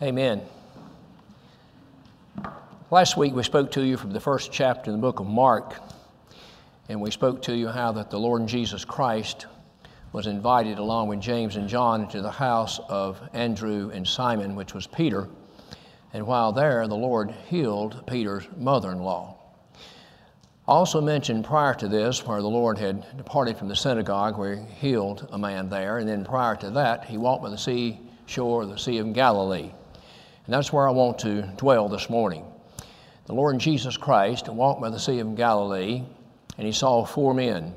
Amen. Last week we spoke to you from the first chapter in the book of Mark, and we spoke to you how that the Lord Jesus Christ was invited along with James and John into the house of Andrew and Simon, which was Peter. And while there, the Lord healed Peter's mother in law. Also mentioned prior to this, where the Lord had departed from the synagogue, where he healed a man there, and then prior to that, he walked by the sea shore of the Sea of Galilee. And that's where I want to dwell this morning. The Lord Jesus Christ walked by the Sea of Galilee, and he saw four men.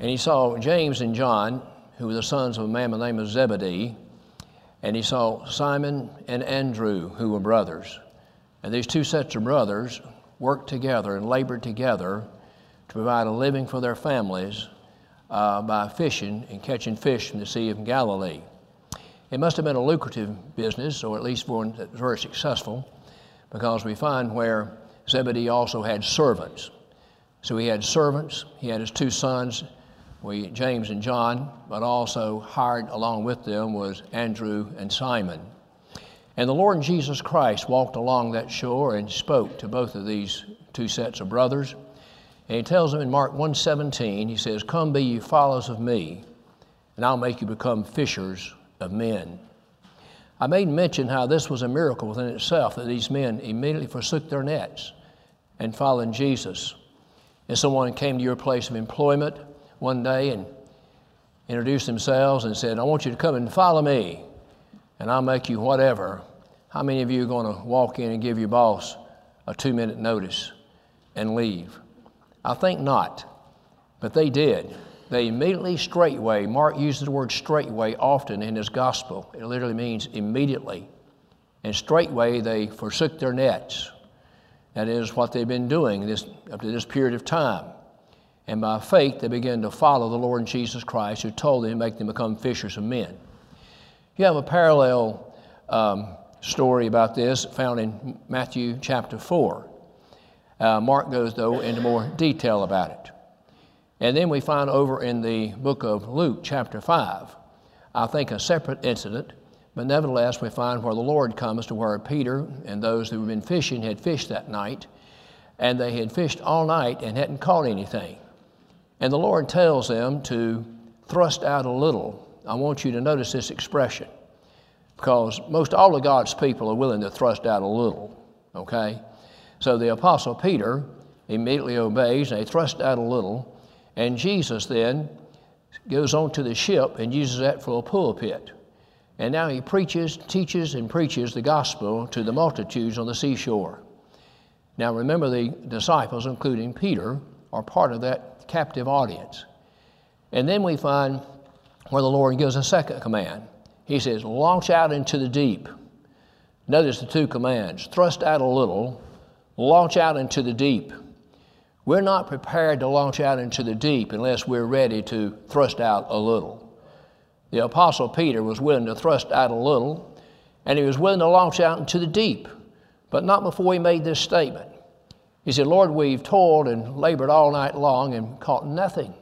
And he saw James and John, who were the sons of a man by the name of Zebedee, and he saw Simon and Andrew, who were brothers. And these two sets of brothers worked together and labored together to provide a living for their families uh, by fishing and catching fish from the Sea of Galilee. It must have been a lucrative business, or at least one that was very successful, because we find where Zebedee also had servants. So he had servants, he had his two sons, we, James and John, but also hired along with them was Andrew and Simon. And the Lord Jesus Christ walked along that shore and spoke to both of these two sets of brothers. And he tells them in Mark 1:17, he says, "Come be ye followers of me, and I'll make you become fishers of men." I made mention how this was a miracle within itself that these men immediately forsook their nets and followed Jesus. And someone came to your place of employment one day and introduced themselves and said, I want you to come and follow me and I'll make you whatever. How many of you are going to walk in and give your boss a two minute notice and leave? I think not, but they did. They immediately, straightway, Mark uses the word straightway often in his gospel. It literally means immediately. And straightway, they forsook their nets. That is what they've been doing this, up to this period of time. And by faith, they began to follow the Lord Jesus Christ, who told them to make them become fishers of men. You have a parallel um, story about this found in Matthew chapter 4. Uh, Mark goes, though, into more detail about it. And then we find over in the book of Luke, chapter 5, I think a separate incident, but nevertheless, we find where the Lord comes to where Peter and those who had been fishing had fished that night, and they had fished all night and hadn't caught anything. And the Lord tells them to thrust out a little I want you to notice this expression because most all of God's people are willing to thrust out a little, okay? So the Apostle Peter immediately obeys, and they thrust out a little, and Jesus then goes on to the ship and uses that for a pulpit. And now he preaches, teaches, and preaches the gospel to the multitudes on the seashore. Now remember, the disciples, including Peter, are part of that captive audience. And then we find where the Lord gives a second command. He says, Launch out into the deep. Notice the two commands thrust out a little, launch out into the deep. We're not prepared to launch out into the deep unless we're ready to thrust out a little. The Apostle Peter was willing to thrust out a little, and he was willing to launch out into the deep, but not before he made this statement. He said, Lord, we've toiled and labored all night long and caught nothing.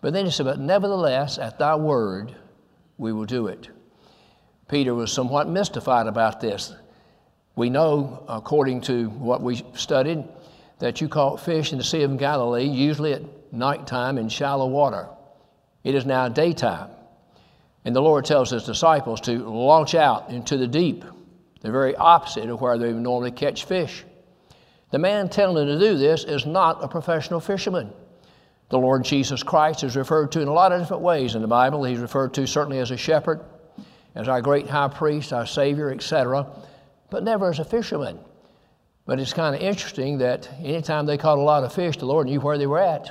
But then he said, But nevertheless, at thy word, we will do it. Peter was somewhat mystified about this. We know, according to what we studied, that you caught fish in the Sea of Galilee, usually at nighttime in shallow water. It is now daytime. And the Lord tells his disciples to launch out into the deep, the very opposite of where they would normally catch fish. The man telling them to do this is not a professional fisherman. The Lord Jesus Christ is referred to in a lot of different ways in the Bible. He's referred to certainly as a shepherd, as our great high priest, our Savior, etc., but never as a fisherman. But it's kind of interesting that anytime they caught a lot of fish, the Lord knew where they were at.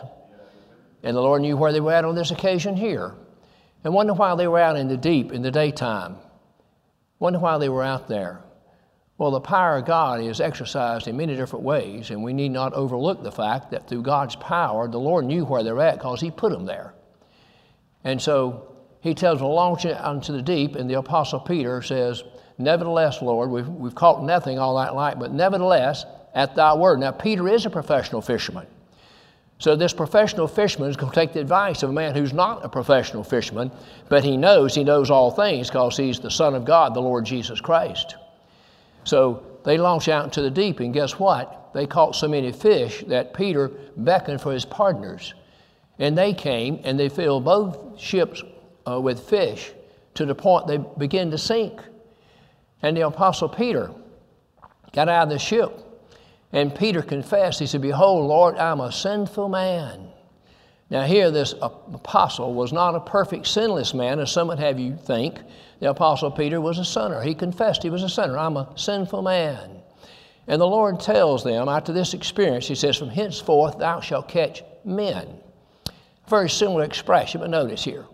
And the Lord knew where they were at on this occasion here. And wonder why they were out in the deep in the daytime. Wonder why they were out there. Well, the power of God is exercised in many different ways, and we need not overlook the fact that through God's power, the Lord knew where they're at because He put them there. And so He tells them launch it into the deep, and the Apostle Peter says, Nevertheless, Lord, we've, we've caught nothing all that night, but nevertheless, at thy word. Now, Peter is a professional fisherman. So this professional fisherman is going to take the advice of a man who's not a professional fisherman, but he knows he knows all things because he's the Son of God, the Lord Jesus Christ. So they launch out into the deep, and guess what? They caught so many fish that Peter beckoned for his partners. And they came and they filled both ships uh, with fish to the point they began to sink. And the Apostle Peter got out of the ship. And Peter confessed, he said, Behold, Lord, I'm a sinful man. Now, here, this apostle was not a perfect, sinless man, as some would have you think. The apostle Peter was a sinner. He confessed he was a sinner. I'm a sinful man. And the Lord tells them, after this experience, He says, From henceforth thou shalt catch men. Very similar expression, but notice here.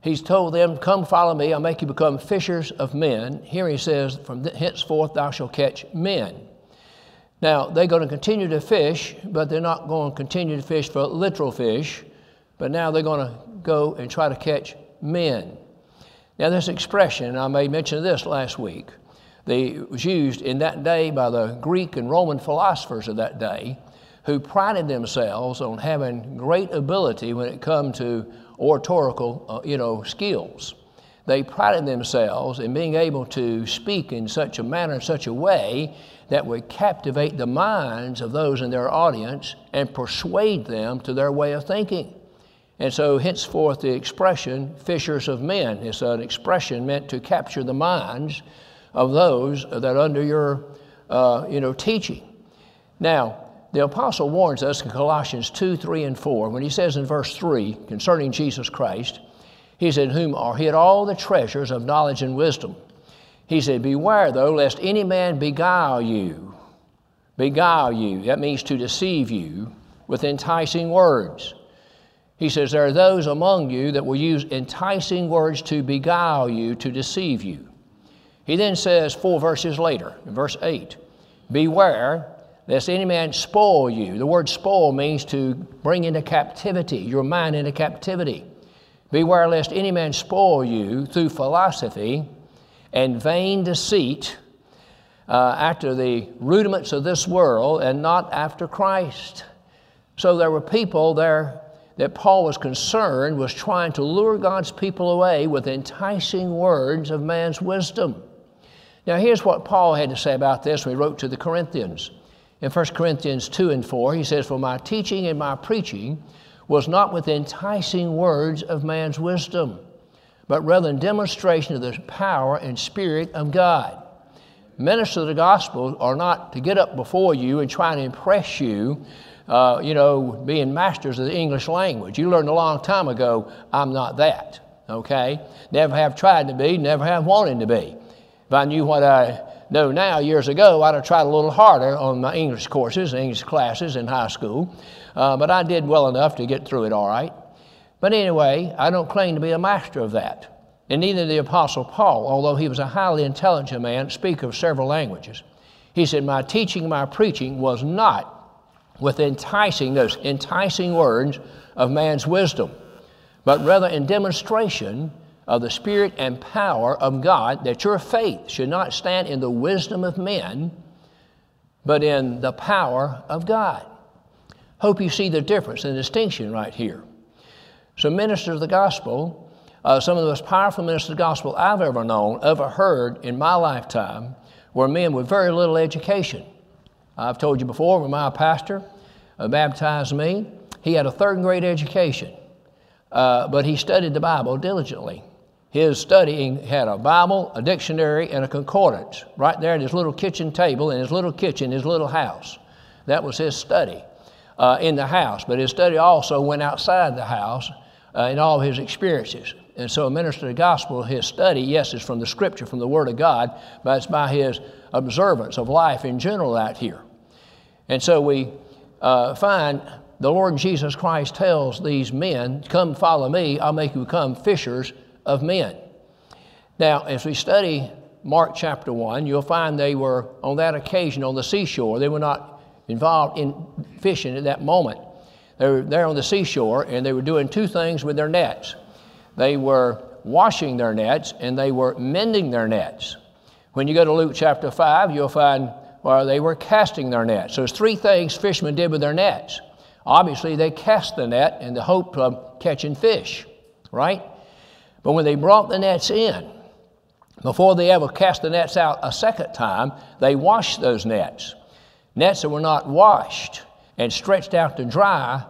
He's told them, Come follow me, I'll make you become fishers of men. Here he says, From henceforth thou shalt catch men. Now, they're going to continue to fish, but they're not going to continue to fish for literal fish, but now they're going to go and try to catch men. Now, this expression, I may mention this last week, they, was used in that day by the Greek and Roman philosophers of that day who prided themselves on having great ability when it come to oratorical, uh, you know, skills. They prided themselves in being able to speak in such a manner, in such a way that would captivate the minds of those in their audience and persuade them to their way of thinking. And so, henceforth, the expression fishers of men is an expression meant to capture the minds of those that are under your uh, you know, teaching. Now, the apostle warns us in Colossians 2, 3, and 4, when he says in verse 3 concerning Jesus Christ, he said, Whom are hid all the treasures of knowledge and wisdom. He said, Beware, though, lest any man beguile you. Beguile you. That means to deceive you with enticing words. He says, There are those among you that will use enticing words to beguile you, to deceive you. He then says, four verses later, in verse 8, Beware lest any man spoil you. The word spoil means to bring into captivity, your mind into captivity. Beware lest any man spoil you through philosophy and vain deceit uh, after the rudiments of this world and not after Christ. So there were people there that Paul was concerned was trying to lure God's people away with enticing words of man's wisdom. Now, here's what Paul had to say about this when he wrote to the Corinthians. In 1 Corinthians 2 and 4, he says, For my teaching and my preaching was not with enticing words of man's wisdom, but rather in demonstration of the power and spirit of God. Ministers of the gospel are not to get up before you and try to impress you, uh, you know, being masters of the English language. You learned a long time ago, I'm not that, okay? Never have tried to be, never have wanted to be. If I knew what I know now years ago, I'd have tried a little harder on my English courses, English classes in high school, uh, but I did well enough to get through it all right. But anyway, I don't claim to be a master of that. And neither the Apostle Paul, although he was a highly intelligent man, speak of several languages. He said, My teaching, my preaching was not with enticing, those enticing words of man's wisdom, but rather in demonstration of the Spirit and power of God, that your faith should not stand in the wisdom of men, but in the power of God. Hope you see the difference and distinction right here. So, ministers of the gospel, uh, some of the most powerful ministers of the gospel I've ever known, ever heard in my lifetime, were men with very little education. I've told you before, when my pastor uh, baptized me, he had a third grade education, uh, but he studied the Bible diligently his studying had a Bible, a dictionary, and a concordance right there at his little kitchen table in his little kitchen, his little house. That was his study uh, in the house. But his study also went outside the house uh, in all his experiences. And so, a minister of the gospel, his study, yes, is from the scripture, from the Word of God, but it's by his observance of life in general out here. And so, we uh, find the Lord Jesus Christ tells these men, Come follow me, I'll make you become fishers of men. Now, as we study Mark chapter 1, you'll find they were on that occasion on the seashore. They were not involved in fishing at that moment. They were there on the seashore and they were doing two things with their nets. They were washing their nets and they were mending their nets. When you go to Luke chapter 5, you'll find well, they were casting their nets. So there's three things fishermen did with their nets. obviously they cast the net in the hope of catching fish, right? But when they brought the nets in, before they ever cast the nets out a second time, they washed those nets. Nets that were not washed and stretched out to dry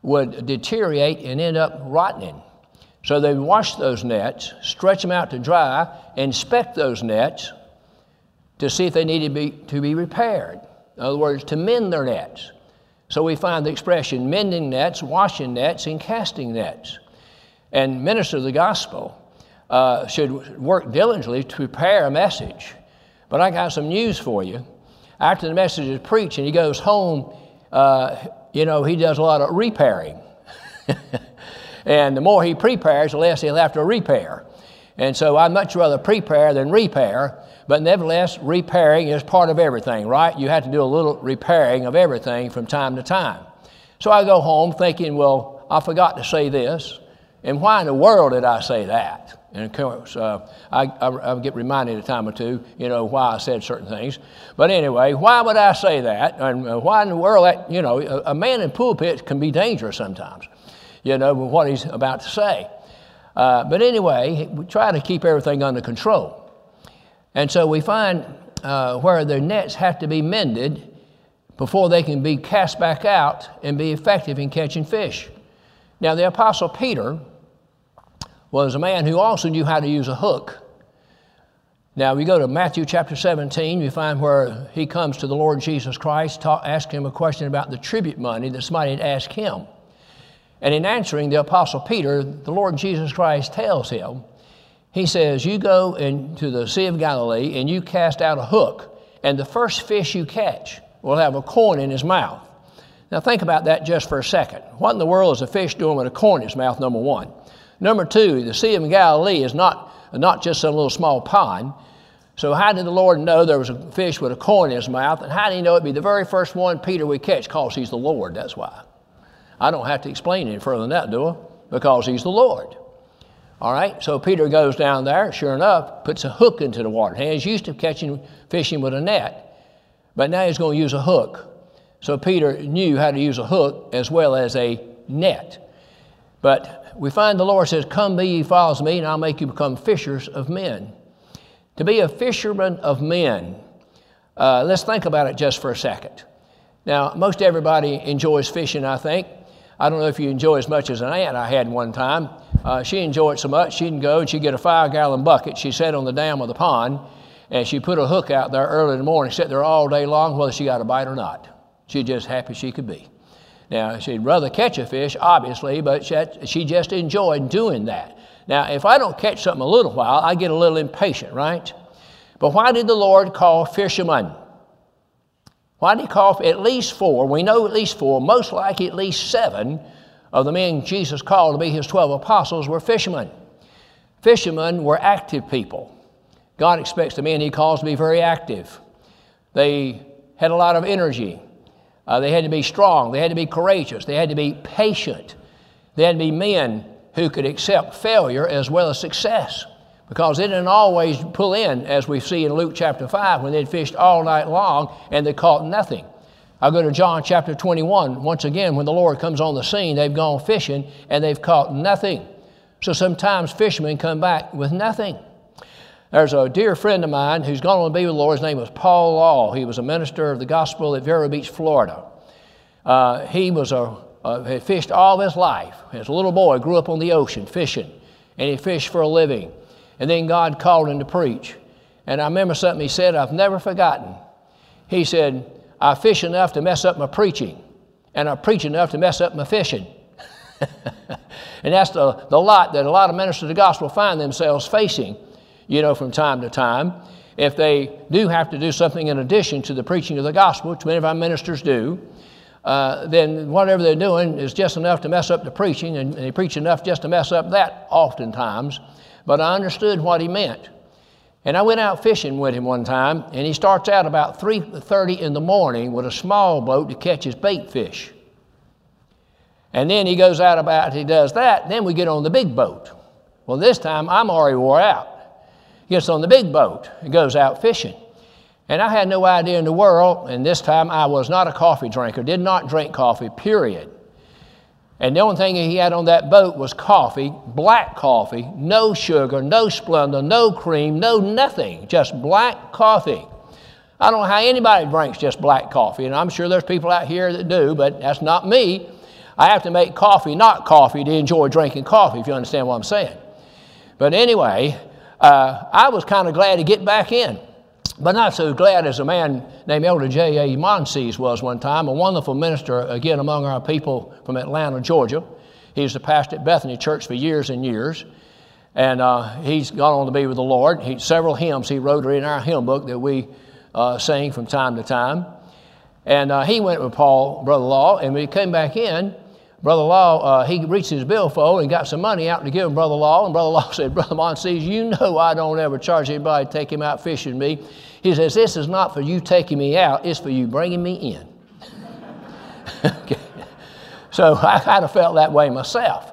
would deteriorate and end up rotting. So they wash those nets, stretch them out to dry, inspect those nets to see if they needed to be, to be repaired. In other words, to mend their nets. So we find the expression mending nets, washing nets, and casting nets. And ministers of the gospel uh, should work diligently to prepare a message. But I got some news for you. After the message is preached and he goes home, uh, you know, he does a lot of repairing. and the more he prepares, the less he'll have to repair. And so I'd much rather prepare than repair, but nevertheless, repairing is part of everything, right? You have to do a little repairing of everything from time to time. So I go home thinking, well, I forgot to say this, and why in the world did I say that? And of course, uh, I, I, I, get reminded a time or two, you know, why I said certain things. But anyway, why would I say that? And uh, why in the world that, you know, a, a, man in pulpit can be dangerous sometimes, you know, with what he's about to say. Uh, but anyway, we try to keep everything under control. And so we find uh, where the nets have to be mended before they can be cast back out and be effective in catching fish. Now, the Apostle Peter, was a man who also knew how to use a hook. Now, we go to Matthew chapter 17, we find where he comes to the Lord Jesus Christ, talk, ask him a question about the tribute money that somebody had asked him. And in answering the Apostle Peter, the Lord Jesus Christ tells him, He says, You go into the Sea of Galilee and you cast out a hook, and the first fish you catch will have a coin in his mouth. Now, think about that just for a second. What in the world is a fish doing with a coin in his mouth, number one? Number two, the Sea of Galilee is not, not just some little small pond. So, how did the Lord know there was a fish with a coin in his mouth? And how did he know it'd be the very first one Peter would catch? Because he's the Lord, that's why. I don't have to explain any further than that, do I? Because he's the Lord. All right, so Peter goes down there, sure enough, puts a hook into the water. he's used to catching, fishing with a net, but now he's going to use a hook. So Peter knew how to use a hook as well as a net. But we find the Lord says, Come be ye, follow me, and I'll make you become fishers of men. To be a fisherman of men, uh, let's think about it just for a second. Now, most everybody enjoys fishing, I think. I don't know if you enjoy as much as an aunt I had one time. Uh, she enjoyed so much, she'd go and she'd get a five gallon bucket. She sat on the dam of the pond and she put a hook out there early in the morning, sit there all day long, whether she got a bite or not. She's just happy she could be. Now, she'd rather catch a fish, obviously, but she just enjoyed doing that. Now, if I don't catch something a little while, I get a little impatient, right? But why did the Lord call fishermen? Why did he call at least four? We know at least four, most likely at least seven of the men Jesus called to be his 12 apostles were fishermen. Fishermen were active people. God expects the men he calls to be very active. They had a lot of energy. Uh, they had to be strong. They had to be courageous. They had to be patient. They had to be men who could accept failure as well as success because they didn't always pull in, as we see in Luke chapter 5, when they'd fished all night long and they caught nothing. I go to John chapter 21. Once again, when the Lord comes on the scene, they've gone fishing and they've caught nothing. So sometimes fishermen come back with nothing. There's a dear friend of mine who's gone on to be with the Lord. His name was Paul Law. He was a minister of the gospel at Vero Beach, Florida. Uh, he was a, had fished all his life. As a little boy, grew up on the ocean fishing, and he fished for a living. And then God called him to preach. And I remember something he said I've never forgotten. He said, I fish enough to mess up my preaching, and I preach enough to mess up my fishing. and that's the, the lot that a lot of ministers of the gospel find themselves facing you know, from time to time. If they do have to do something in addition to the preaching of the gospel, which many of our ministers do, uh, then whatever they're doing is just enough to mess up the preaching, and they preach enough just to mess up that oftentimes. But I understood what he meant. And I went out fishing with him one time, and he starts out about 3.30 in the morning with a small boat to catch his bait fish. And then he goes out about, he does that, then we get on the big boat. Well, this time I'm already wore out gets on the big boat and goes out fishing. And I had no idea in the world, and this time I was not a coffee drinker, did not drink coffee, period. And the only thing he had on that boat was coffee, black coffee, no sugar, no Splenda, no cream, no nothing, just black coffee. I don't know how anybody drinks just black coffee, and I'm sure there's people out here that do, but that's not me. I have to make coffee, not coffee, to enjoy drinking coffee, if you understand what I'm saying. But anyway, uh, I was kind of glad to get back in but not so glad as a man named Elder J.A. Monsees was one time, a wonderful minister, again, among our people from Atlanta, Georgia. He was the pastor at Bethany Church for years and years. And uh, he's gone on to be with the Lord. He, several hymns he wrote are in our hymn book that we uh, sing from time to time. And uh, he went with Paul, Brother Law, and he came back in, Brother Law, uh, he reached his billfold and got some money out to give him Brother Law. And Brother Law said, Brother Monsees, you know I don't ever charge anybody to take him out fishing me. He says, This is not for you taking me out, it's for you bringing me in. okay. So I kind of felt that way myself.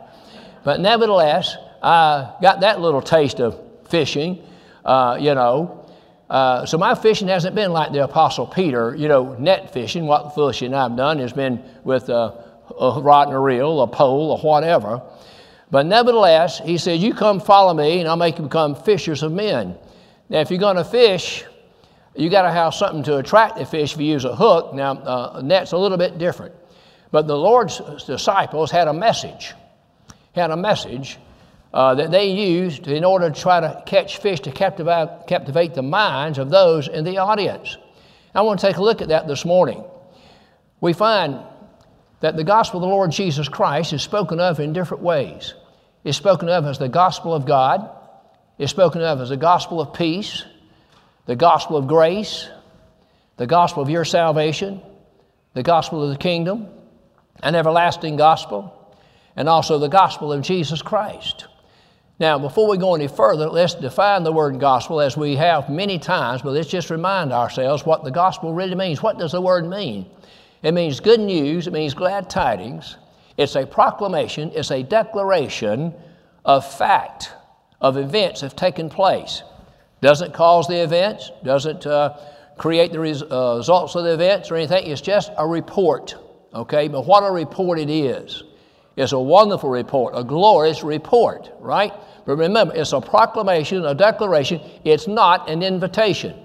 But nevertheless, I got that little taste of fishing, uh, you know. Uh, so my fishing hasn't been like the Apostle Peter, you know, net fishing. What fishing I've done has been with uh, a rod and a reel, a pole, or whatever. But nevertheless, he said, You come follow me, and I'll make you become fishers of men. Now, if you're going to fish, you got to have something to attract the fish if you use a hook. Now, uh, a net's a little bit different. But the Lord's disciples had a message, had a message uh, that they used in order to try to catch fish to captivate, captivate the minds of those in the audience. I want to take a look at that this morning. We find that the gospel of the Lord Jesus Christ is spoken of in different ways. It's spoken of as the gospel of God, it's spoken of as the gospel of peace, the gospel of grace, the gospel of your salvation, the gospel of the kingdom, an everlasting gospel, and also the gospel of Jesus Christ. Now, before we go any further, let's define the word gospel as we have many times, but let's just remind ourselves what the gospel really means. What does the word mean? It means good news, it means glad tidings. It's a proclamation, it's a declaration of fact, of events have taken place. Doesn't cause the events, doesn't uh, create the res- uh, results of the events or anything. It's just a report, okay? But what a report it is. It's a wonderful report, a glorious report, right? But remember, it's a proclamation, a declaration. It's not an invitation.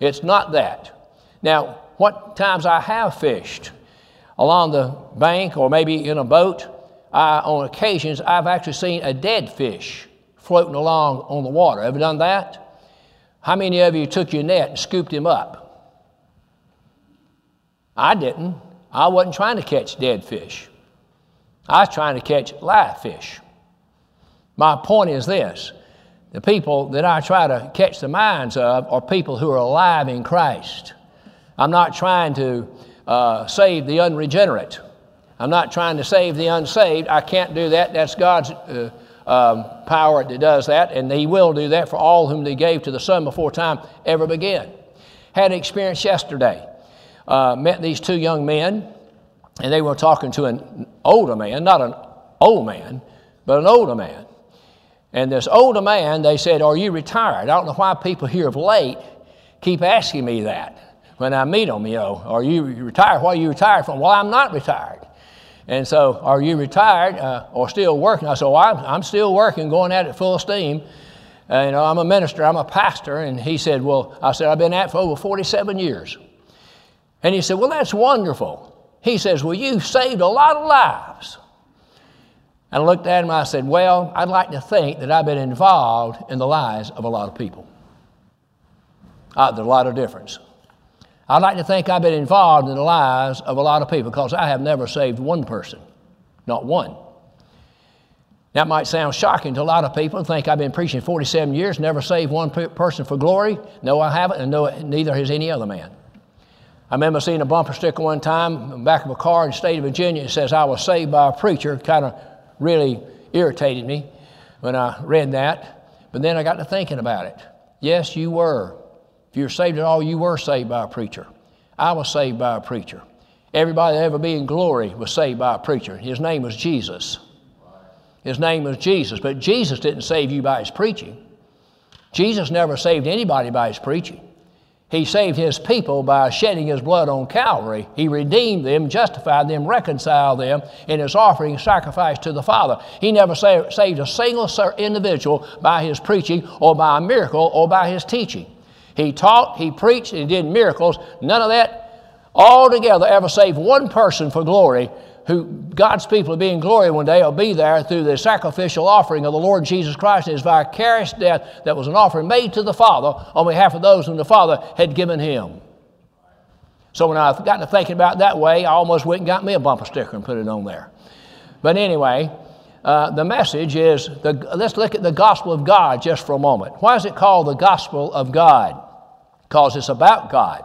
It's not that. Now, what times I have fished along the bank or maybe in a boat, I, on occasions I've actually seen a dead fish floating along on the water. Ever done that? How many of you took your net and scooped him up? I didn't. I wasn't trying to catch dead fish. I was trying to catch live fish. My point is this the people that I try to catch the minds of are people who are alive in Christ. I'm not trying to uh, save the unregenerate. I'm not trying to save the unsaved. I can't do that. That's God's uh, um, power that does that, and He will do that for all whom He gave to the Son before time ever began. Had an experience yesterday. Uh, met these two young men, and they were talking to an older man, not an old man, but an older man. And this older man, they said, Are you retired? I don't know why people here of late keep asking me that when I meet them, you know, are you retired? What are you retired from? Well, I'm not retired. And so, are you retired uh, or still working? I said, well, I'm, I'm still working, going at it full steam. Uh, you know, I'm a minister, I'm a pastor. And he said, well, I said, I've been at it for over 47 years. And he said, well, that's wonderful. He says, well, you've saved a lot of lives. And I looked at him and I said, well, I'd like to think that I've been involved in the lives of a lot of people. Uh, there's a lot of difference. I'd like to think I've been involved in the lives of a lot of people because I have never saved one person, not one. That might sound shocking to a lot of people and think I've been preaching 47 years, never saved one person for glory. No, I haven't, and no, neither has any other man. I remember seeing a bumper sticker one time in the back of a car in the state of Virginia. It says, I was saved by a preacher. Kind of really irritated me when I read that. But then I got to thinking about it. Yes, you were. You're saved at all, you were saved by a preacher. I was saved by a preacher. Everybody that ever be in glory was saved by a preacher. His name was Jesus. His name was Jesus. But Jesus didn't save you by his preaching. Jesus never saved anybody by his preaching. He saved his people by shedding his blood on Calvary. He redeemed them, justified them, reconciled them in his offering sacrifice to the Father. He never saved a single individual by his preaching or by a miracle or by his teaching. He taught, he preached, he did miracles. None of that altogether ever saved one person for glory who God's people will be in glory one day will be there through the sacrificial offering of the Lord Jesus Christ and his vicarious death that was an offering made to the Father on behalf of those whom the Father had given him. So when I got to thinking about that way, I almost went and got me a bumper sticker and put it on there. But anyway, uh, the message is the, let's look at the gospel of God just for a moment. Why is it called the gospel of God? Because it's about God.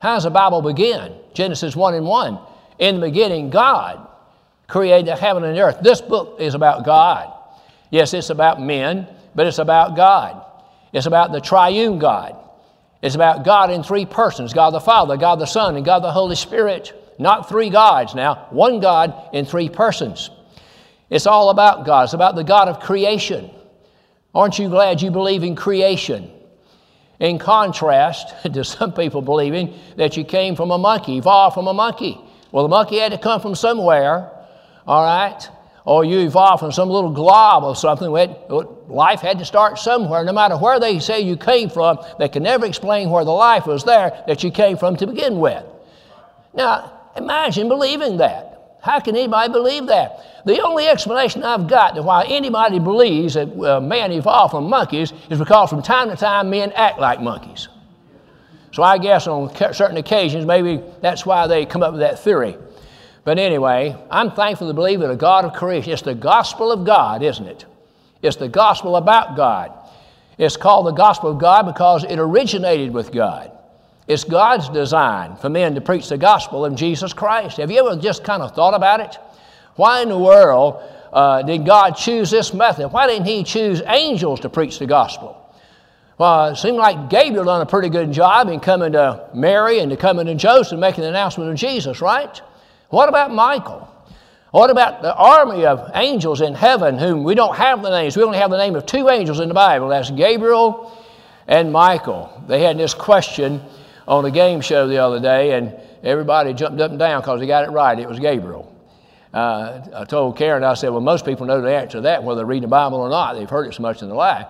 How does the Bible begin? Genesis 1 and 1. In the beginning, God created the heaven and the earth. This book is about God. Yes, it's about men, but it's about God. It's about the triune God. It's about God in three persons God the Father, God the Son, and God the Holy Spirit. Not three gods now, one God in three persons. It's all about God. It's about the God of creation. Aren't you glad you believe in creation? In contrast to some people believing that you came from a monkey, evolved from a monkey. Well, the monkey had to come from somewhere, all right? Or you evolved from some little glob or something. Life had to start somewhere. No matter where they say you came from, they can never explain where the life was there that you came from to begin with. Now, imagine believing that. How can anybody believe that? The only explanation I've got to why anybody believes that uh, man evolved from monkeys is because from time to time men act like monkeys. So I guess on certain occasions, maybe that's why they come up with that theory. But anyway, I'm thankful to believe in a God of creation. It's the gospel of God, isn't it? It's the gospel about God. It's called the gospel of God because it originated with God. It's God's design for men to preach the gospel of Jesus Christ. Have you ever just kind of thought about it? Why in the world uh, did God choose this method? Why didn't He choose angels to preach the gospel? Well, it seemed like Gabriel done a pretty good job in coming to Mary and to coming to Joseph and making the announcement of Jesus, right? What about Michael? What about the army of angels in heaven whom we don't have the names? We only have the name of two angels in the Bible. That's Gabriel and Michael. They had this question on a game show the other day, and everybody jumped up and down because he got it right. It was Gabriel. Uh, I told Karen, I said, well, most people know the answer to that, whether they're reading the Bible or not. They've heard it so much in their life.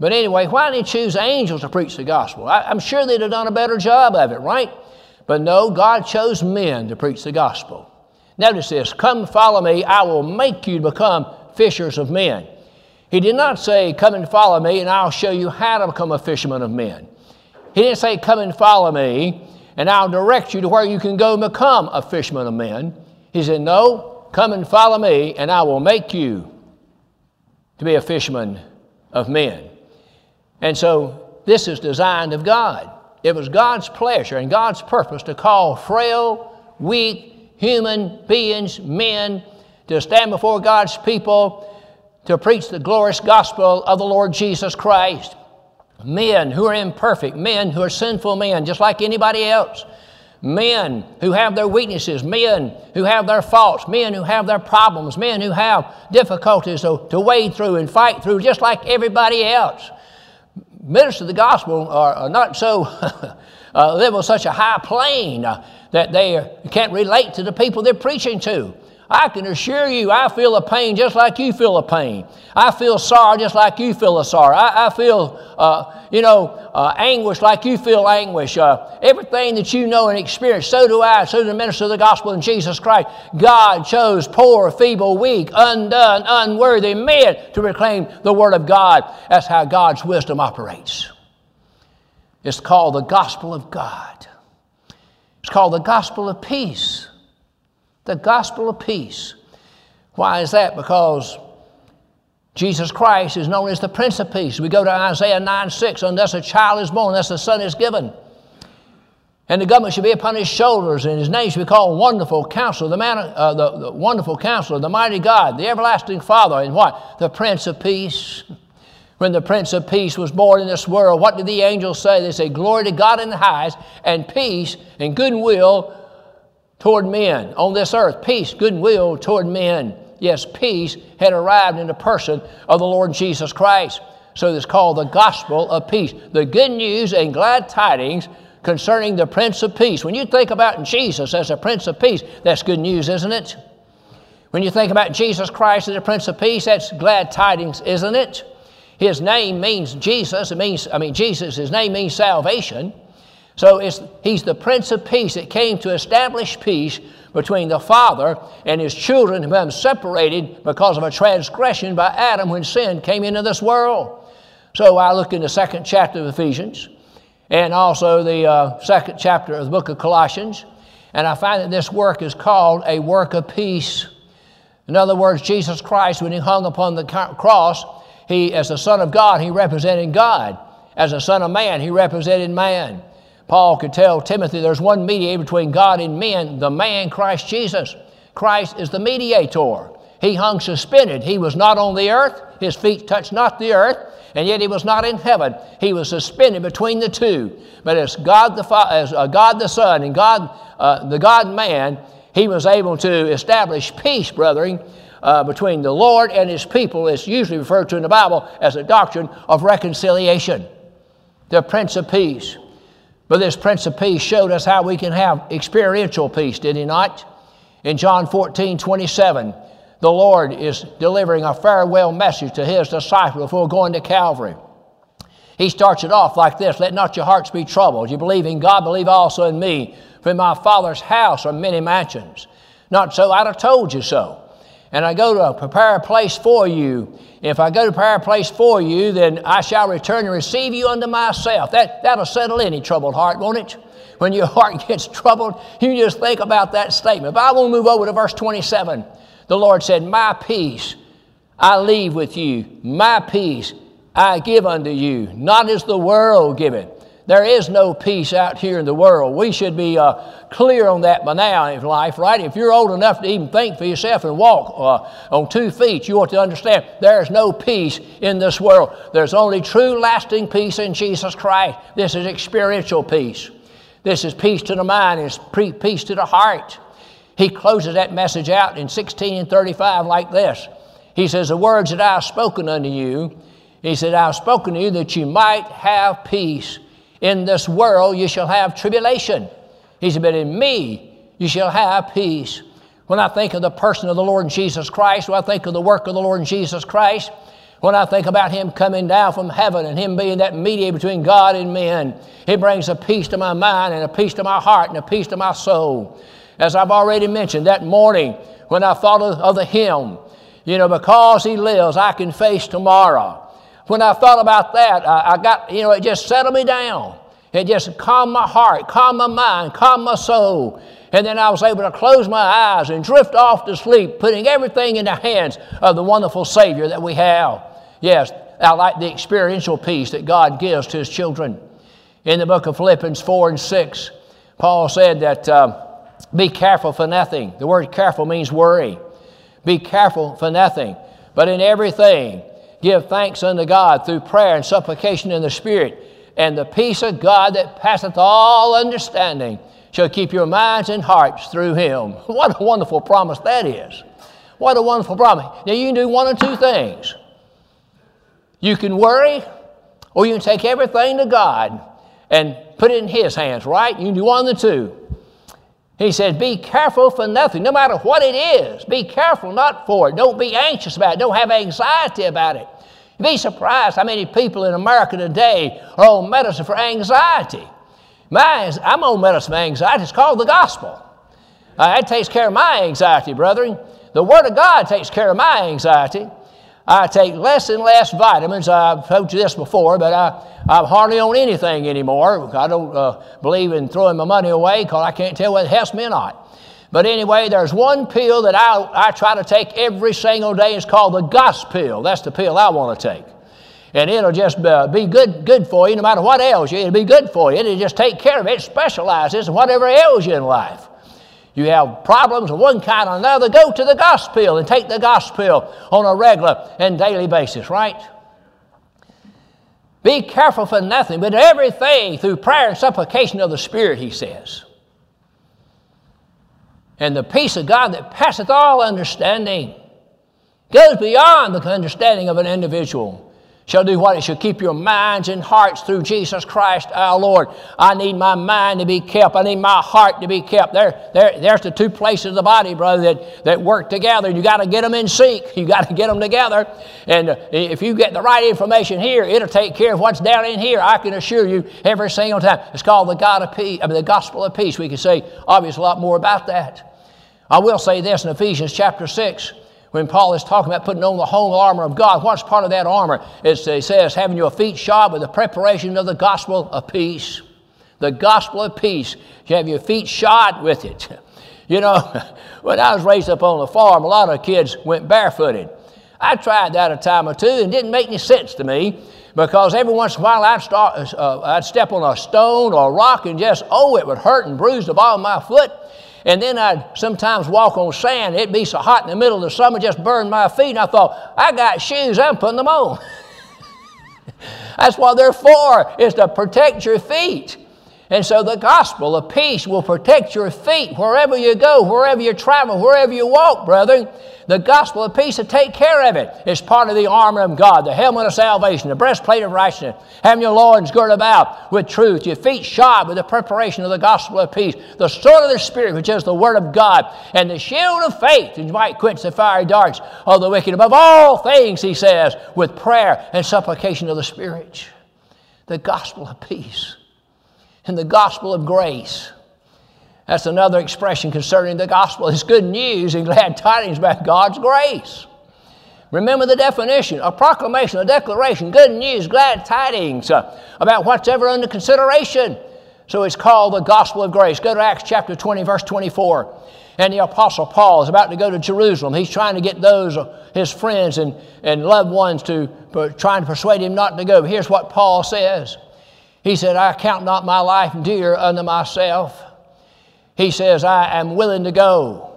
But anyway, why did he choose angels to preach the gospel? I, am sure they'd have done a better job of it, right? But no, God chose men to preach the gospel. Notice this Come follow me, I will make you become fishers of men. He did not say, Come and follow me, and I'll show you how to become a fisherman of men. He didn't say, Come and follow me, and I'll direct you to where you can go and become a fisherman of men. He said, No, come and follow me, and I will make you to be a fisherman of men. And so this is designed of God. It was God's pleasure and God's purpose to call frail, weak, human beings, men, to stand before God's people to preach the glorious gospel of the Lord Jesus Christ. Men who are imperfect, men who are sinful men, just like anybody else. Men who have their weaknesses, men who have their faults, men who have their problems, men who have difficulties to, to wade through and fight through, just like everybody else ministers of the gospel are, not so uh, live on such a high plane uh, that they can't relate to the people they're preaching to. I can assure you, I feel a pain just like you feel a pain. I feel sorrow just like you feel a sorrow. I, I feel, uh, you know, uh, anguish like you feel anguish. Uh, everything that you know and experience, so do I, so do the minister of the gospel in Jesus Christ. God chose poor, feeble, weak, undone, unworthy men to proclaim the word of God. That's how God's wisdom operates. It's called the gospel of God. It's called the gospel of peace the gospel of peace. Why is that? Because Jesus Christ is known as the Prince of Peace. We go to Isaiah 9 6, unless a child is born, unless a son is given. And the government should be upon his shoulders, and his name should be called Wonderful Counselor, the, man, uh, the, the Wonderful Counselor, the Mighty God, the Everlasting Father, and what? The Prince of Peace. When the Prince of Peace was born in this world, what did the angels say? They say, Glory to God in the highest, and peace and goodwill toward men on this earth. Peace, goodwill toward men. Yes, peace had arrived in the person of the Lord Jesus Christ. So it's called the gospel of peace. The good news and glad tidings concerning the Prince of Peace. When you think about Jesus as a Prince of Peace, that's good news, isn't it? When you think about Jesus Christ as a Prince of Peace, that's glad tidings, isn't it? His name means Jesus. It means, I mean, Jesus, his name means salvation. So he's the Prince of Peace that came to establish peace between the Father and his children who have been separated because of a transgression by Adam when sin came into this world. So I look in the second chapter of Ephesians and also the uh, second chapter of the book of Colossians, and I find that this work is called a work of peace. In other words, Jesus Christ, when he hung upon the cross, he, as the Son of God, he represented God. As a Son of Man, he represented man. Paul could tell Timothy there's one mediator between God and men, the man Christ Jesus. Christ is the mediator. He hung suspended. He was not on the earth, his feet touched not the earth, and yet he was not in heaven. He was suspended between the two. But as God the, as, uh, God the Son and God, uh, the God man, he was able to establish peace, brethren, uh, between the Lord and his people. It's usually referred to in the Bible as a doctrine of reconciliation, the Prince of Peace. But this Prince of Peace showed us how we can have experiential peace, did he not? In John 14 27, the Lord is delivering a farewell message to his disciples before going to Calvary. He starts it off like this Let not your hearts be troubled. You believe in God, believe also in me. For in my Father's house are many mansions. Not so, I'd have told you so and I go to prepare a place for you. If I go to prepare a place for you, then I shall return and receive you unto myself. That, that'll settle any troubled heart, won't it? When your heart gets troubled, you just think about that statement. But I to move over to verse 27. The Lord said, My peace I leave with you, my peace I give unto you, not as the world giveth. There is no peace out here in the world. We should be uh, clear on that by now in life, right? If you're old enough to even think for yourself and walk uh, on two feet, you ought to understand there is no peace in this world. There's only true, lasting peace in Jesus Christ. This is experiential peace. This is peace to the mind, it's peace to the heart. He closes that message out in 16 and 35 like this. He says, The words that I have spoken unto you, he said, I have spoken to you that you might have peace. In this world you shall have tribulation. He said, But in me you shall have peace. When I think of the person of the Lord Jesus Christ, when I think of the work of the Lord Jesus Christ, when I think about Him coming down from heaven and Him being that mediator between God and men, it brings a peace to my mind and a peace to my heart and a peace to my soul. As I've already mentioned, that morning when I thought of, of the hymn, you know, because He lives, I can face tomorrow when I thought about that, I, I got, you know, it just settled me down. It just calmed my heart, calmed my mind, calmed my soul. And then I was able to close my eyes and drift off to sleep, putting everything in the hands of the wonderful Savior that we have. Yes, I like the experiential peace that God gives to His children. In the book of Philippians 4 and 6, Paul said that uh, be careful for nothing. The word careful means worry. Be careful for nothing, but in everything Give thanks unto God through prayer and supplication in the Spirit, and the peace of God that passeth all understanding shall keep your minds and hearts through Him. What a wonderful promise that is. What a wonderful promise. Now, you can do one of two things. You can worry, or you can take everything to God and put it in His hands, right? You can do one of the two. He says, Be careful for nothing, no matter what it is. Be careful not for it. Don't be anxious about it. Don't have anxiety about it. You'd be surprised how many people in America today are on medicine for anxiety. My, I'm on medicine for anxiety. It's called the gospel. Uh, that takes care of my anxiety, brethren. The Word of God takes care of my anxiety. I take less and less vitamins. I've told you this before, but I, I'm hardly own anything anymore. I don't uh, believe in throwing my money away because I can't tell whether it helps me or not. But anyway, there's one pill that I, I try to take every single day. It's called the gospel. That's the pill I want to take. And it'll just uh, be good, good for you no matter what ails you. It'll be good for you. It'll just take care of it. It specializes in whatever ails you in life you have problems of one kind or another, go to the gospel and take the gospel on a regular and daily basis, right? Be careful for nothing, but everything through prayer and supplication of the Spirit, he says. And the peace of God that passeth all understanding goes beyond the understanding of an individual. Shall do what? It shall keep your minds and hearts through Jesus Christ our Lord. I need my mind to be kept. I need my heart to be kept. There, there, there's the two places of the body, brother, that, that work together. You got to get them in sync. You got to get them together. And uh, if you get the right information here, it'll take care of what's down in here. I can assure you every single time. It's called the God of peace, I mean, the gospel of peace. We can say obviously a lot more about that. I will say this in Ephesians chapter 6 when Paul is talking about putting on the whole armor of God, what's part of that armor? It's, he says, having your feet shod with the preparation of the gospel of peace. The gospel of peace. You have your feet shod with it. You know, when I was raised up on the farm, a lot of kids went barefooted. I tried that a time or two and it didn't make any sense to me because every once in a while I'd, start, uh, I'd step on a stone or a rock and just, oh, it would hurt and bruise the bottom of my foot. And then I'd sometimes walk on sand. It'd be so hot in the middle of the summer, just burn my feet. And I thought, I got shoes, I'm putting them on. That's what they're for, is to protect your feet. And so the gospel of peace will protect your feet wherever you go, wherever you travel, wherever you walk, brethren. The gospel of peace will take care of it. It's part of the armor of God, the helmet of salvation, the breastplate of righteousness, having your loins girded about with truth, your feet shod with the preparation of the gospel of peace, the sword of the Spirit, which is the word of God, and the shield of faith, which might quench the fiery darts of the wicked. Above all things, he says, with prayer and supplication of the Spirit. The gospel of peace and the gospel of grace. That's another expression concerning the gospel. It's good news and glad tidings about God's grace. Remember the definition a proclamation, a declaration, good news, glad tidings uh, about what's ever under consideration. So it's called the gospel of grace. Go to Acts chapter 20, verse 24. And the Apostle Paul is about to go to Jerusalem. He's trying to get those, uh, his friends and, and loved ones, to trying to persuade him not to go. Here's what Paul says He said, I count not my life dear unto myself he says, I am willing to go.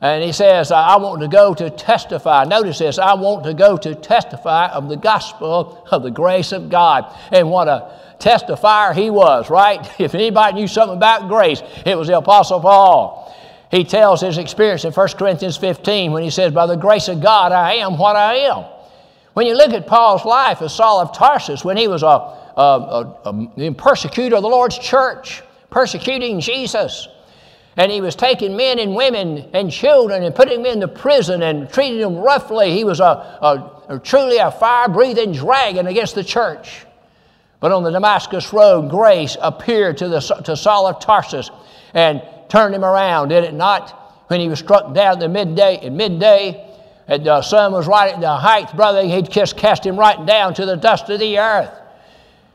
And he says, I want to go to testify. Notice this I want to go to testify of the gospel of the grace of God. And what a testifier he was, right? If anybody knew something about grace, it was the Apostle Paul. He tells his experience in 1 Corinthians 15 when he says, By the grace of God, I am what I am. When you look at Paul's life as Saul of Tarsus, when he was a, a, a, a persecutor of the Lord's church, persecuting Jesus, and he was taking men and women and children and putting them into prison and treating them roughly. He was a, a, a truly a fire breathing dragon against the church. But on the Damascus Road, grace appeared to, the, to Saul of Tarsus and turned him around, did it not? When he was struck down at midday, at midday, and the sun was right at the height, brother, he'd just cast him right down to the dust of the earth.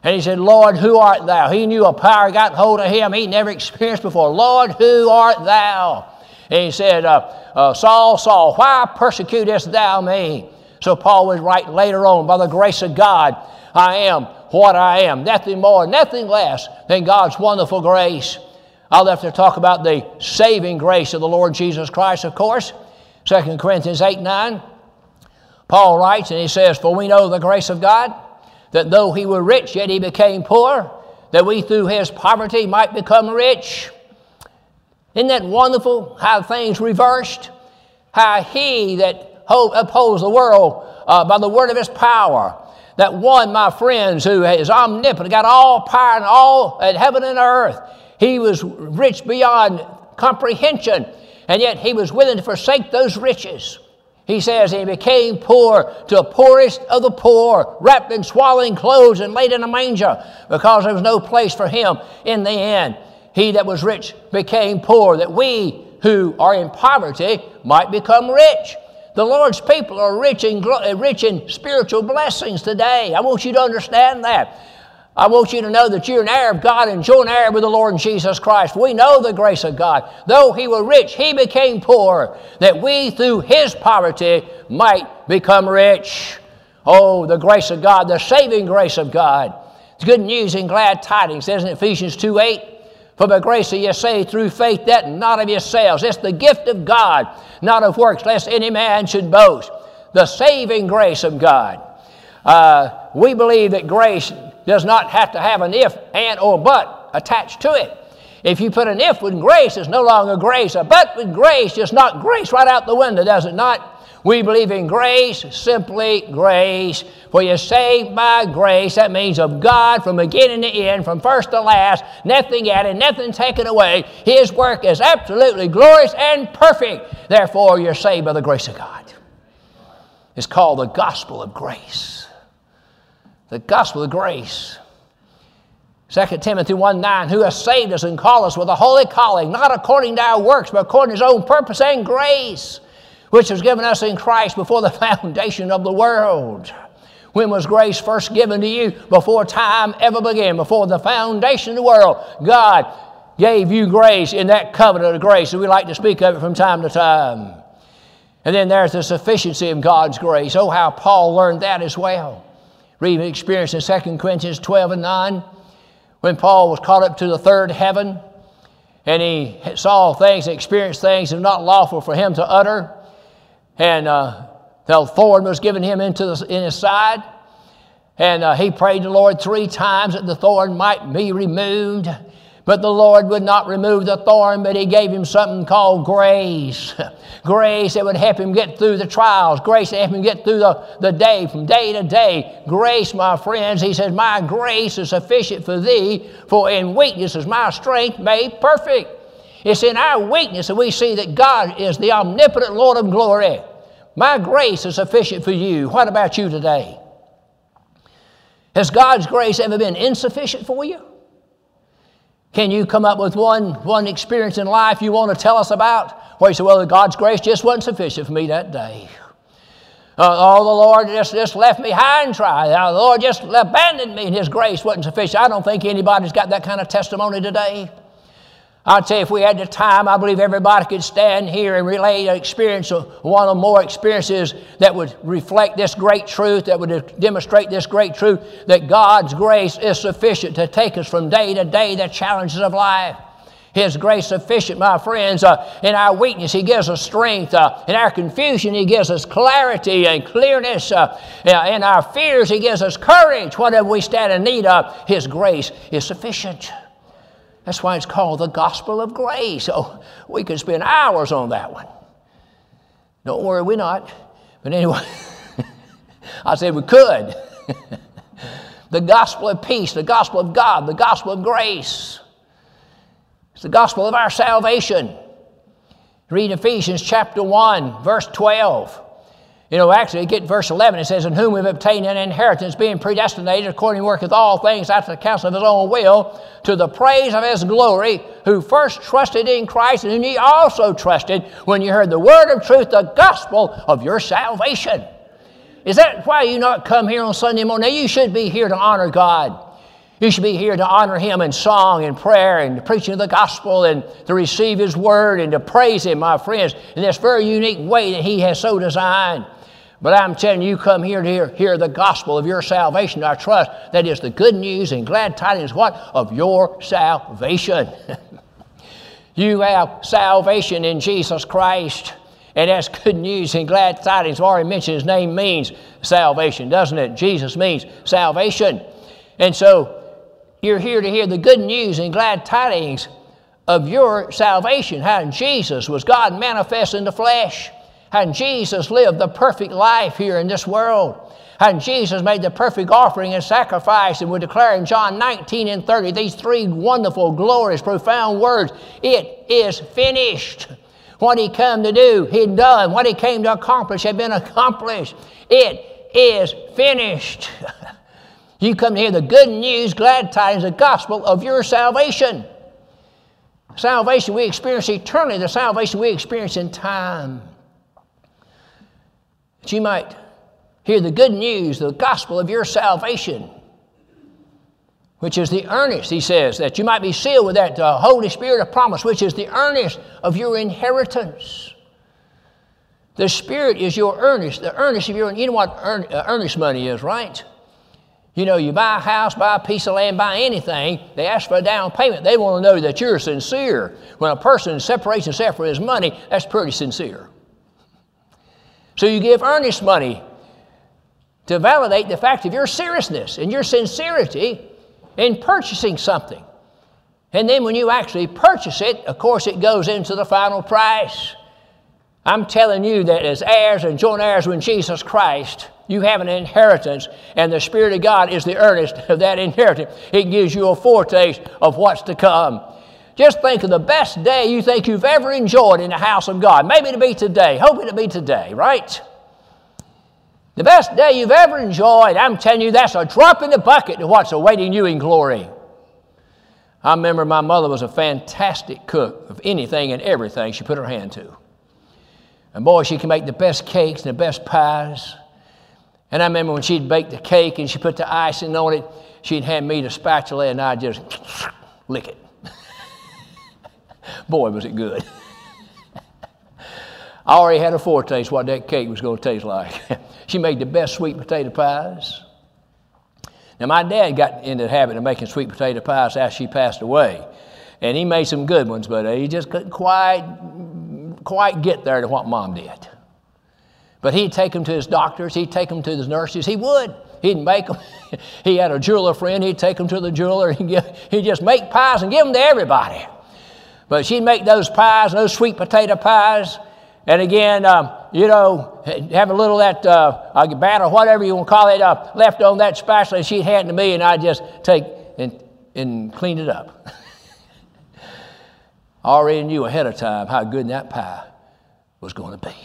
And he said, Lord, who art thou? He knew a power got hold of him he never experienced before. Lord, who art thou? And he said, uh, uh, Saul, Saul, why persecutest thou me? So Paul would write later on, by the grace of God, I am what I am. Nothing more, nothing less than God's wonderful grace. I'll have to talk about the saving grace of the Lord Jesus Christ, of course. 2 Corinthians 8 9. Paul writes, and he says, For we know the grace of God that though he were rich, yet he became poor, that we through his poverty might become rich. Isn't that wonderful how things reversed? How he that upholds the world uh, by the word of his power, that one, my friends, who is omnipotent, got all power and all at heaven and earth, he was rich beyond comprehension, and yet he was willing to forsake those riches he says he became poor to the poorest of the poor, wrapped in swaddling clothes and laid in a manger because there was no place for him in the end. He that was rich became poor, that we who are in poverty might become rich. The Lord's people are rich in, rich in spiritual blessings today. I want you to understand that. I want you to know that you're an heir of God and joint heir with the Lord Jesus Christ. We know the grace of God. Though he was rich, he became poor, that we through his poverty might become rich. Oh, the grace of God, the saving grace of God. It's good news and glad tidings, says in Ephesians 2 8. For by grace are ye saved through faith, that not of yourselves. It's the gift of God, not of works, lest any man should boast. The saving grace of God. Uh, we believe that grace does not have to have an if, and, or but attached to it. If you put an if with grace, it's no longer grace. A but with grace is not grace right out the window, does it not? We believe in grace, simply grace. For you're saved by grace. That means of God from beginning to end, from first to last, nothing added, nothing taken away. His work is absolutely glorious and perfect. Therefore, you're saved by the grace of God. It's called the gospel of grace. The gospel of grace. 2 Timothy 1 9, who has saved us and called us with a holy calling, not according to our works, but according to his own purpose and grace, which was given us in Christ before the foundation of the world. When was grace first given to you? Before time ever began, before the foundation of the world. God gave you grace in that covenant of grace, and we like to speak of it from time to time. And then there's the sufficiency of God's grace. Oh, how Paul learned that as well. Read experience in 2 Corinthians 12 and 9 when Paul was caught up to the third heaven and he saw things and experienced things that were not lawful for him to utter. And uh, the thorn was given him into the, in his side. And uh, he prayed the Lord three times that the thorn might be removed. But the Lord would not remove the thorn, but He gave him something called grace. grace that would help him get through the trials. Grace that help him get through the, the day, from day to day. Grace, my friends, He says, My grace is sufficient for thee, for in weakness is my strength made perfect. It's in our weakness that we see that God is the omnipotent Lord of glory. My grace is sufficient for you. What about you today? Has God's grace ever been insufficient for you? Can you come up with one, one experience in life you want to tell us about? Where you say, well, God's grace just wasn't sufficient for me that day. Uh, oh, the Lord just, just left me high and dry. Uh, the Lord just abandoned me and His grace wasn't sufficient. I don't think anybody's got that kind of testimony today. I'd say if we had the time, I believe everybody could stand here and relate an experience, one or more experiences that would reflect this great truth, that would demonstrate this great truth that God's grace is sufficient to take us from day to day the challenges of life. His grace sufficient, my friends. Uh, in our weakness, He gives us strength. Uh, in our confusion, He gives us clarity and clearness. Uh, in our fears, He gives us courage. Whatever we stand in need of, His grace is sufficient. That's why it's called the gospel of grace. Oh, we could spend hours on that one. Don't worry, we're not. But anyway, I said we could. the gospel of peace, the gospel of God, the gospel of grace. It's the gospel of our salvation. Read Ephesians chapter 1, verse 12. You know, actually, get verse 11. It says, In whom we've obtained an inheritance, being predestinated according to worketh all things after the counsel of his own will, to the praise of his glory, who first trusted in Christ, and whom ye also trusted when you heard the word of truth, the gospel of your salvation. Is that why you not come here on Sunday morning? Now, you should be here to honor God. You should be here to honor Him in song and prayer and preaching of the gospel and to receive His word and to praise Him, my friends, in this very unique way that He has so designed. But I'm telling you, you come here to hear, hear the gospel of your salvation. I trust that is the good news and glad tidings what? Of your salvation. you have salvation in Jesus Christ. And that's good news and glad tidings. I've already mentioned his name means salvation, doesn't it? Jesus means salvation. And so you're here to hear the good news and glad tidings of your salvation. How Jesus was God manifest in the flesh. And Jesus lived the perfect life here in this world. And Jesus made the perfect offering and sacrifice. And we declare in John 19 and 30 these three wonderful, glorious, profound words It is finished. What he came to do, he'd done. What he came to accomplish had been accomplished. It is finished. you come to hear the good news, glad tidings, the gospel of your salvation. Salvation we experience eternally, the salvation we experience in time that you might hear the good news, the gospel of your salvation, which is the earnest, he says, that you might be sealed with that uh, Holy Spirit of promise, which is the earnest of your inheritance. The Spirit is your earnest, the earnest of your, you know what uh, earnest money is, right? You know, you buy a house, buy a piece of land, buy anything, they ask for a down payment. They want to know that you're sincere. When a person separates himself from his money, that's pretty sincere. So you give earnest money to validate the fact of your seriousness and your sincerity in purchasing something. And then when you actually purchase it, of course, it goes into the final price. I'm telling you that as heirs and joint heirs with Jesus Christ, you have an inheritance, and the Spirit of God is the earnest of that inheritance. It gives you a foretaste of what's to come. Just think of the best day you think you've ever enjoyed in the house of God. Maybe it'll be today. Hope it'll be today, right? The best day you've ever enjoyed, I'm telling you, that's a drop in the bucket to what's awaiting you in glory. I remember my mother was a fantastic cook of anything and everything she put her hand to. And boy, she could make the best cakes and the best pies. And I remember when she'd bake the cake and she put the icing on it, she'd hand me the spatula and I'd just lick it. Boy, was it good. I already had a foretaste what that cake was going to taste like. she made the best sweet potato pies. Now, my dad got into the habit of making sweet potato pies after she passed away. And he made some good ones, but uh, he just couldn't quite, quite get there to what mom did. But he'd take them to his doctors, he'd take them to his nurses, he would. He'd make them. he had a jeweler friend, he'd take them to the jeweler, he'd, give, he'd just make pies and give them to everybody. But she'd make those pies, those sweet potato pies, and again, um, you know, have a little that uh, batter, whatever you want to call it, uh, left on that spatula, and she'd hand it to me, and I'd just take and, and clean it up. Already knew ahead of time how good that pie was going to be.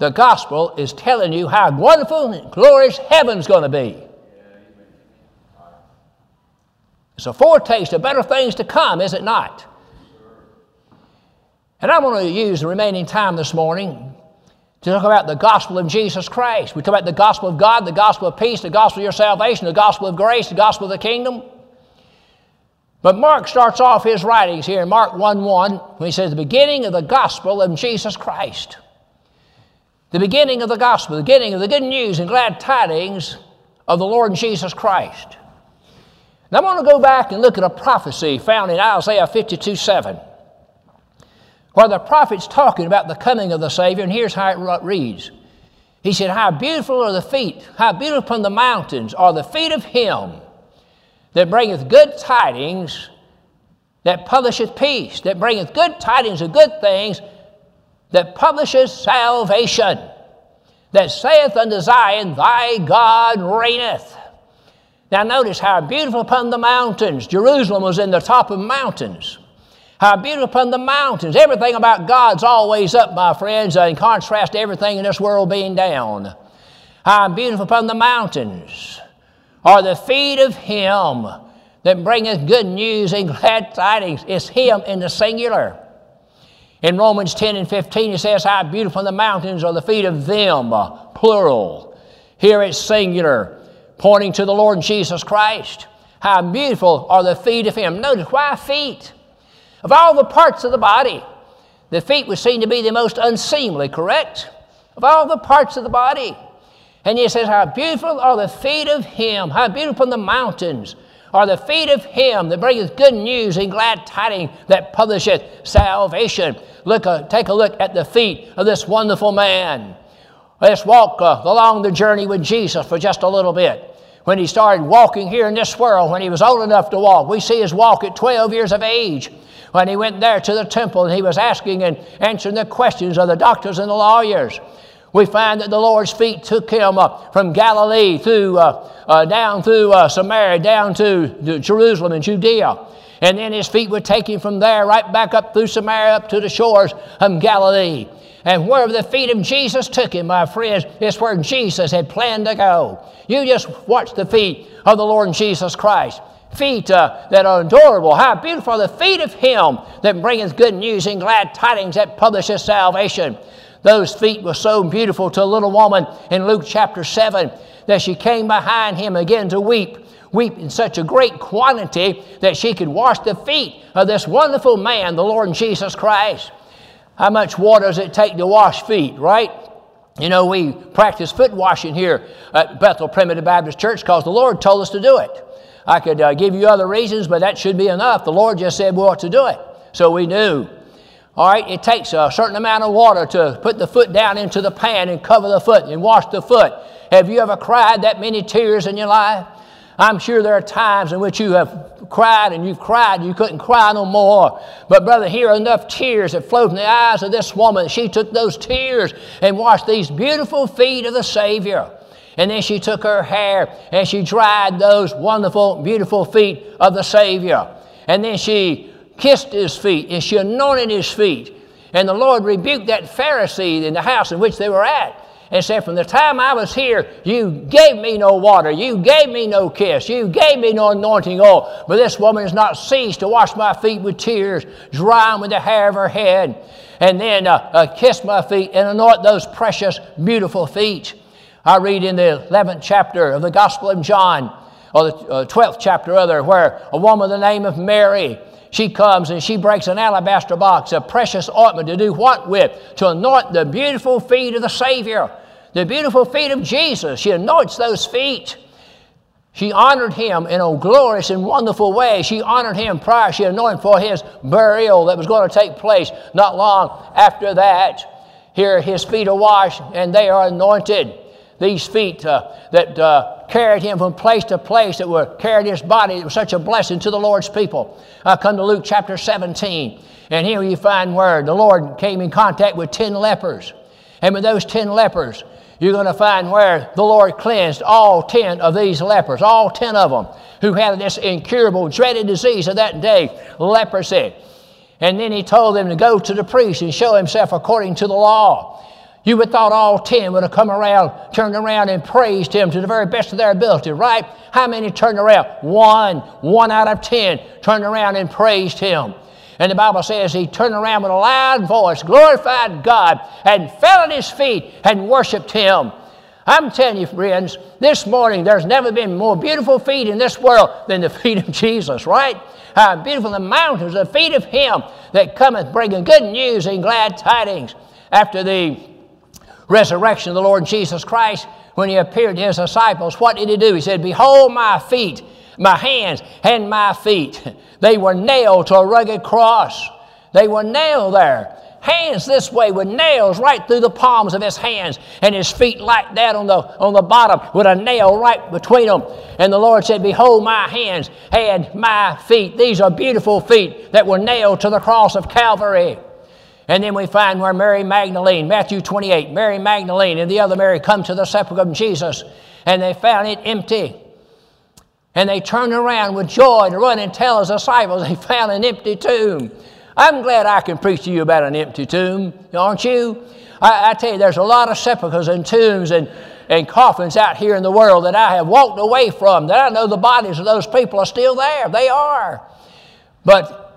The gospel is telling you how wonderful and glorious heaven's going to be. It's a foretaste of better things to come, is it not? And I want to use the remaining time this morning to talk about the gospel of Jesus Christ. We talk about the gospel of God, the gospel of peace, the gospel of your salvation, the gospel of grace, the gospel of the kingdom. But Mark starts off his writings here in Mark 1 1 when he says, The beginning of the gospel of Jesus Christ. The beginning of the gospel, the beginning of the good news and glad tidings of the Lord Jesus Christ. Now I want to go back and look at a prophecy found in Isaiah 52 7 where the prophet's talking about the coming of the Savior, and here's how it reads. He said, How beautiful are the feet, how beautiful upon the mountains are the feet of him that bringeth good tidings, that publisheth peace, that bringeth good tidings of good things, that publisheth salvation, that saith unto Zion, Thy God reigneth. Now, notice how beautiful upon the mountains. Jerusalem was in the top of mountains. How beautiful upon the mountains. Everything about God's always up, my friends, in contrast to everything in this world being down. How beautiful upon the mountains are the feet of Him that bringeth good news and glad tidings. It's Him in the singular. In Romans 10 and 15, it says, How beautiful the mountains are the feet of them, plural. Here it's singular, pointing to the Lord Jesus Christ. How beautiful are the feet of Him. Notice why feet? Of all the parts of the body, the feet would seem to be the most unseemly, correct? Of all the parts of the body. And he says, How beautiful are the feet of him, how beautiful the mountains are the feet of him that bringeth good news and glad tidings that publisheth salvation. Look, uh, take a look at the feet of this wonderful man. Let's walk uh, along the journey with Jesus for just a little bit. When he started walking here in this world, when he was old enough to walk, we see his walk at 12 years of age when he went there to the temple and he was asking and answering the questions of the doctors and the lawyers. We find that the Lord's feet took him uh, from Galilee through, uh, uh, down through uh, Samaria, down to, to Jerusalem and Judea. And then his feet would take him from there right back up through Samaria up to the shores of Galilee. And wherever the feet of Jesus took him, my friends, is where Jesus had planned to go. You just watch the feet of the Lord Jesus Christ feet uh, that are adorable. How beautiful are the feet of him that bringeth good news and glad tidings that publisheth salvation. Those feet were so beautiful to a little woman in Luke chapter 7 that she came behind him again to weep. Weep in such a great quantity that she could wash the feet of this wonderful man, the Lord Jesus Christ. How much water does it take to wash feet, right? You know, we practice foot washing here at Bethel Primitive Baptist Church because the Lord told us to do it. I could uh, give you other reasons, but that should be enough. The Lord just said we ought to do it. So we do. All right, it takes a certain amount of water to put the foot down into the pan and cover the foot and wash the foot. Have you ever cried that many tears in your life? I'm sure there are times in which you have cried and you've cried and you couldn't cry no more. But, brother, here are enough tears that flowed from the eyes of this woman. She took those tears and washed these beautiful feet of the Savior. And then she took her hair and she dried those wonderful, beautiful feet of the Savior. And then she kissed his feet and she anointed his feet. And the Lord rebuked that Pharisee in the house in which they were at and said, From the time I was here, you gave me no water, you gave me no kiss, you gave me no anointing oil. But this woman has not ceased to wash my feet with tears, dry them with the hair of her head, and then uh, uh, kiss my feet and anoint those precious, beautiful feet. I read in the 11th chapter of the Gospel of John, or the uh, 12th chapter rather, where a woman of the name of Mary, she comes and she breaks an alabaster box of precious ointment to do what with? To anoint the beautiful feet of the Savior, the beautiful feet of Jesus. She anoints those feet. She honored him in a glorious and wonderful way. She honored him prior. She anointed for his burial that was going to take place not long after that. Here, his feet are washed and they are anointed. These feet uh, that uh, carried him from place to place, that were carried his body, it was such a blessing to the Lord's people. I come to Luke chapter 17, and here you find where the Lord came in contact with 10 lepers. And with those 10 lepers, you're going to find where the Lord cleansed all 10 of these lepers, all 10 of them who had this incurable, dreaded disease of that day, leprosy. And then he told them to go to the priest and show himself according to the law. You would have thought all 10 would have come around, turned around, and praised him to the very best of their ability, right? How many turned around? One. One out of 10 turned around and praised him. And the Bible says he turned around with a loud voice, glorified God, and fell at his feet and worshiped him. I'm telling you, friends, this morning there's never been more beautiful feet in this world than the feet of Jesus, right? How beautiful the mountains, the feet of him that cometh bringing good news and glad tidings. After the resurrection of the Lord Jesus Christ, when he appeared to his disciples, what did he do? He said, Behold my feet, my hands, and my feet. They were nailed to a rugged cross. They were nailed there. Hands this way with nails right through the palms of his hands, and his feet like that on the, on the bottom with a nail right between them. And the Lord said, Behold my hands and my feet. These are beautiful feet that were nailed to the cross of Calvary. And then we find where Mary Magdalene, Matthew 28, Mary Magdalene and the other Mary come to the sepulchre of Jesus and they found it empty. And they turned around with joy to run and tell his disciples they found an empty tomb. I'm glad I can preach to you about an empty tomb, aren't you? I, I tell you, there's a lot of sepulchres and tombs and, and coffins out here in the world that I have walked away from, that I know the bodies of those people are still there. They are. But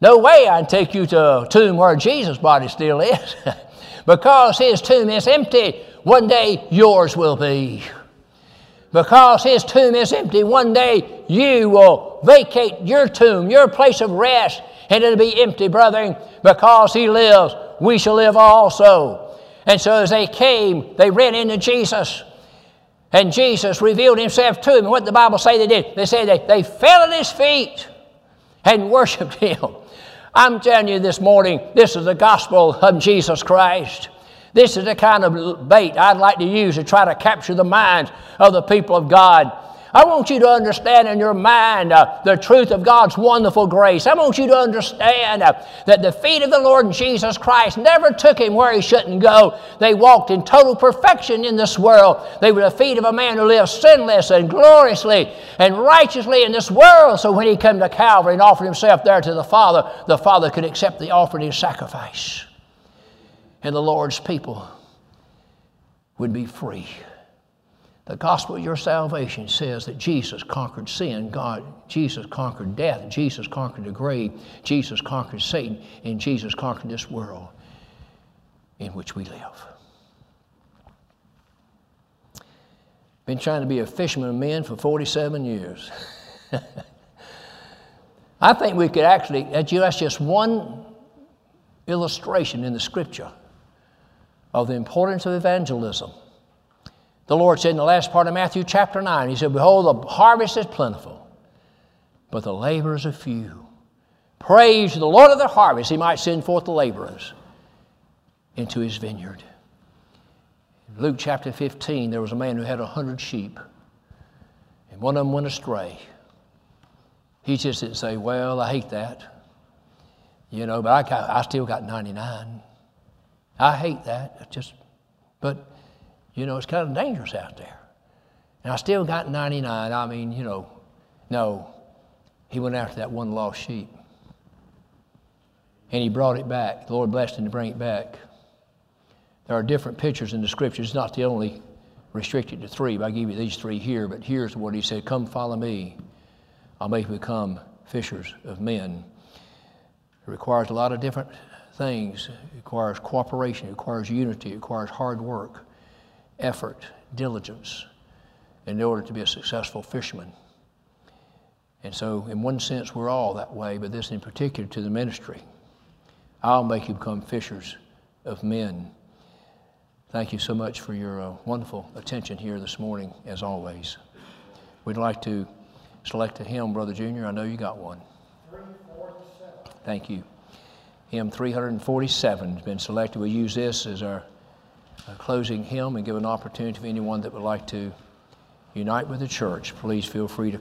no way I'd take you to a tomb where Jesus' body still is. because his tomb is empty, one day yours will be. Because his tomb is empty, one day you will vacate your tomb, your place of rest, and it'll be empty, brethren. Because he lives, we shall live also. And so as they came, they ran into Jesus. And Jesus revealed himself to them. And what the Bible say they did? They say they, they fell at his feet and worshiped him. I'm telling you this morning, this is the gospel of Jesus Christ. This is the kind of bait I'd like to use to try to capture the minds of the people of God. I want you to understand in your mind uh, the truth of God's wonderful grace. I want you to understand uh, that the feet of the Lord Jesus Christ never took him where he shouldn't go. They walked in total perfection in this world. They were the feet of a man who lived sinless and gloriously and righteously in this world. So when he came to Calvary and offered himself there to the Father, the Father could accept the offering and sacrifice. And the Lord's people would be free. The gospel of your salvation says that Jesus conquered sin, God, Jesus conquered death, Jesus conquered the grave, Jesus conquered Satan, and Jesus conquered this world in which we live. Been trying to be a fisherman of men for 47 years. I think we could actually, that's just one illustration in the scripture of the importance of evangelism. The Lord said in the last part of Matthew chapter 9, He said, Behold, the harvest is plentiful, but the laborers are few. Praise the Lord of the harvest, He might send forth the laborers into His vineyard. In Luke chapter 15, there was a man who had a hundred sheep. and one of them went astray. He just didn't say, Well, I hate that. You know, but I, got, I still got 99. I hate that. just, but, you know, it's kind of dangerous out there. And I still got 99. I mean, you know, no. He went after that one lost sheep. And he brought it back. The Lord blessed him to bring it back. There are different pictures in the scriptures. It's not the only restricted to three, but I give you these three here. But here's what he said Come follow me. I'll make you become fishers of men. It requires a lot of different things. It requires cooperation, it requires unity, it requires hard work, effort, diligence in order to be a successful fisherman. And so, in one sense, we're all that way, but this in particular to the ministry. I'll make you become fishers of men. Thank you so much for your uh, wonderful attention here this morning, as always. We'd like to select a hymn, Brother Junior. I know you got one. Thank you. Hymn 347 has been selected. We use this as our, our closing hymn and give an opportunity for anyone that would like to unite with the church. Please feel free to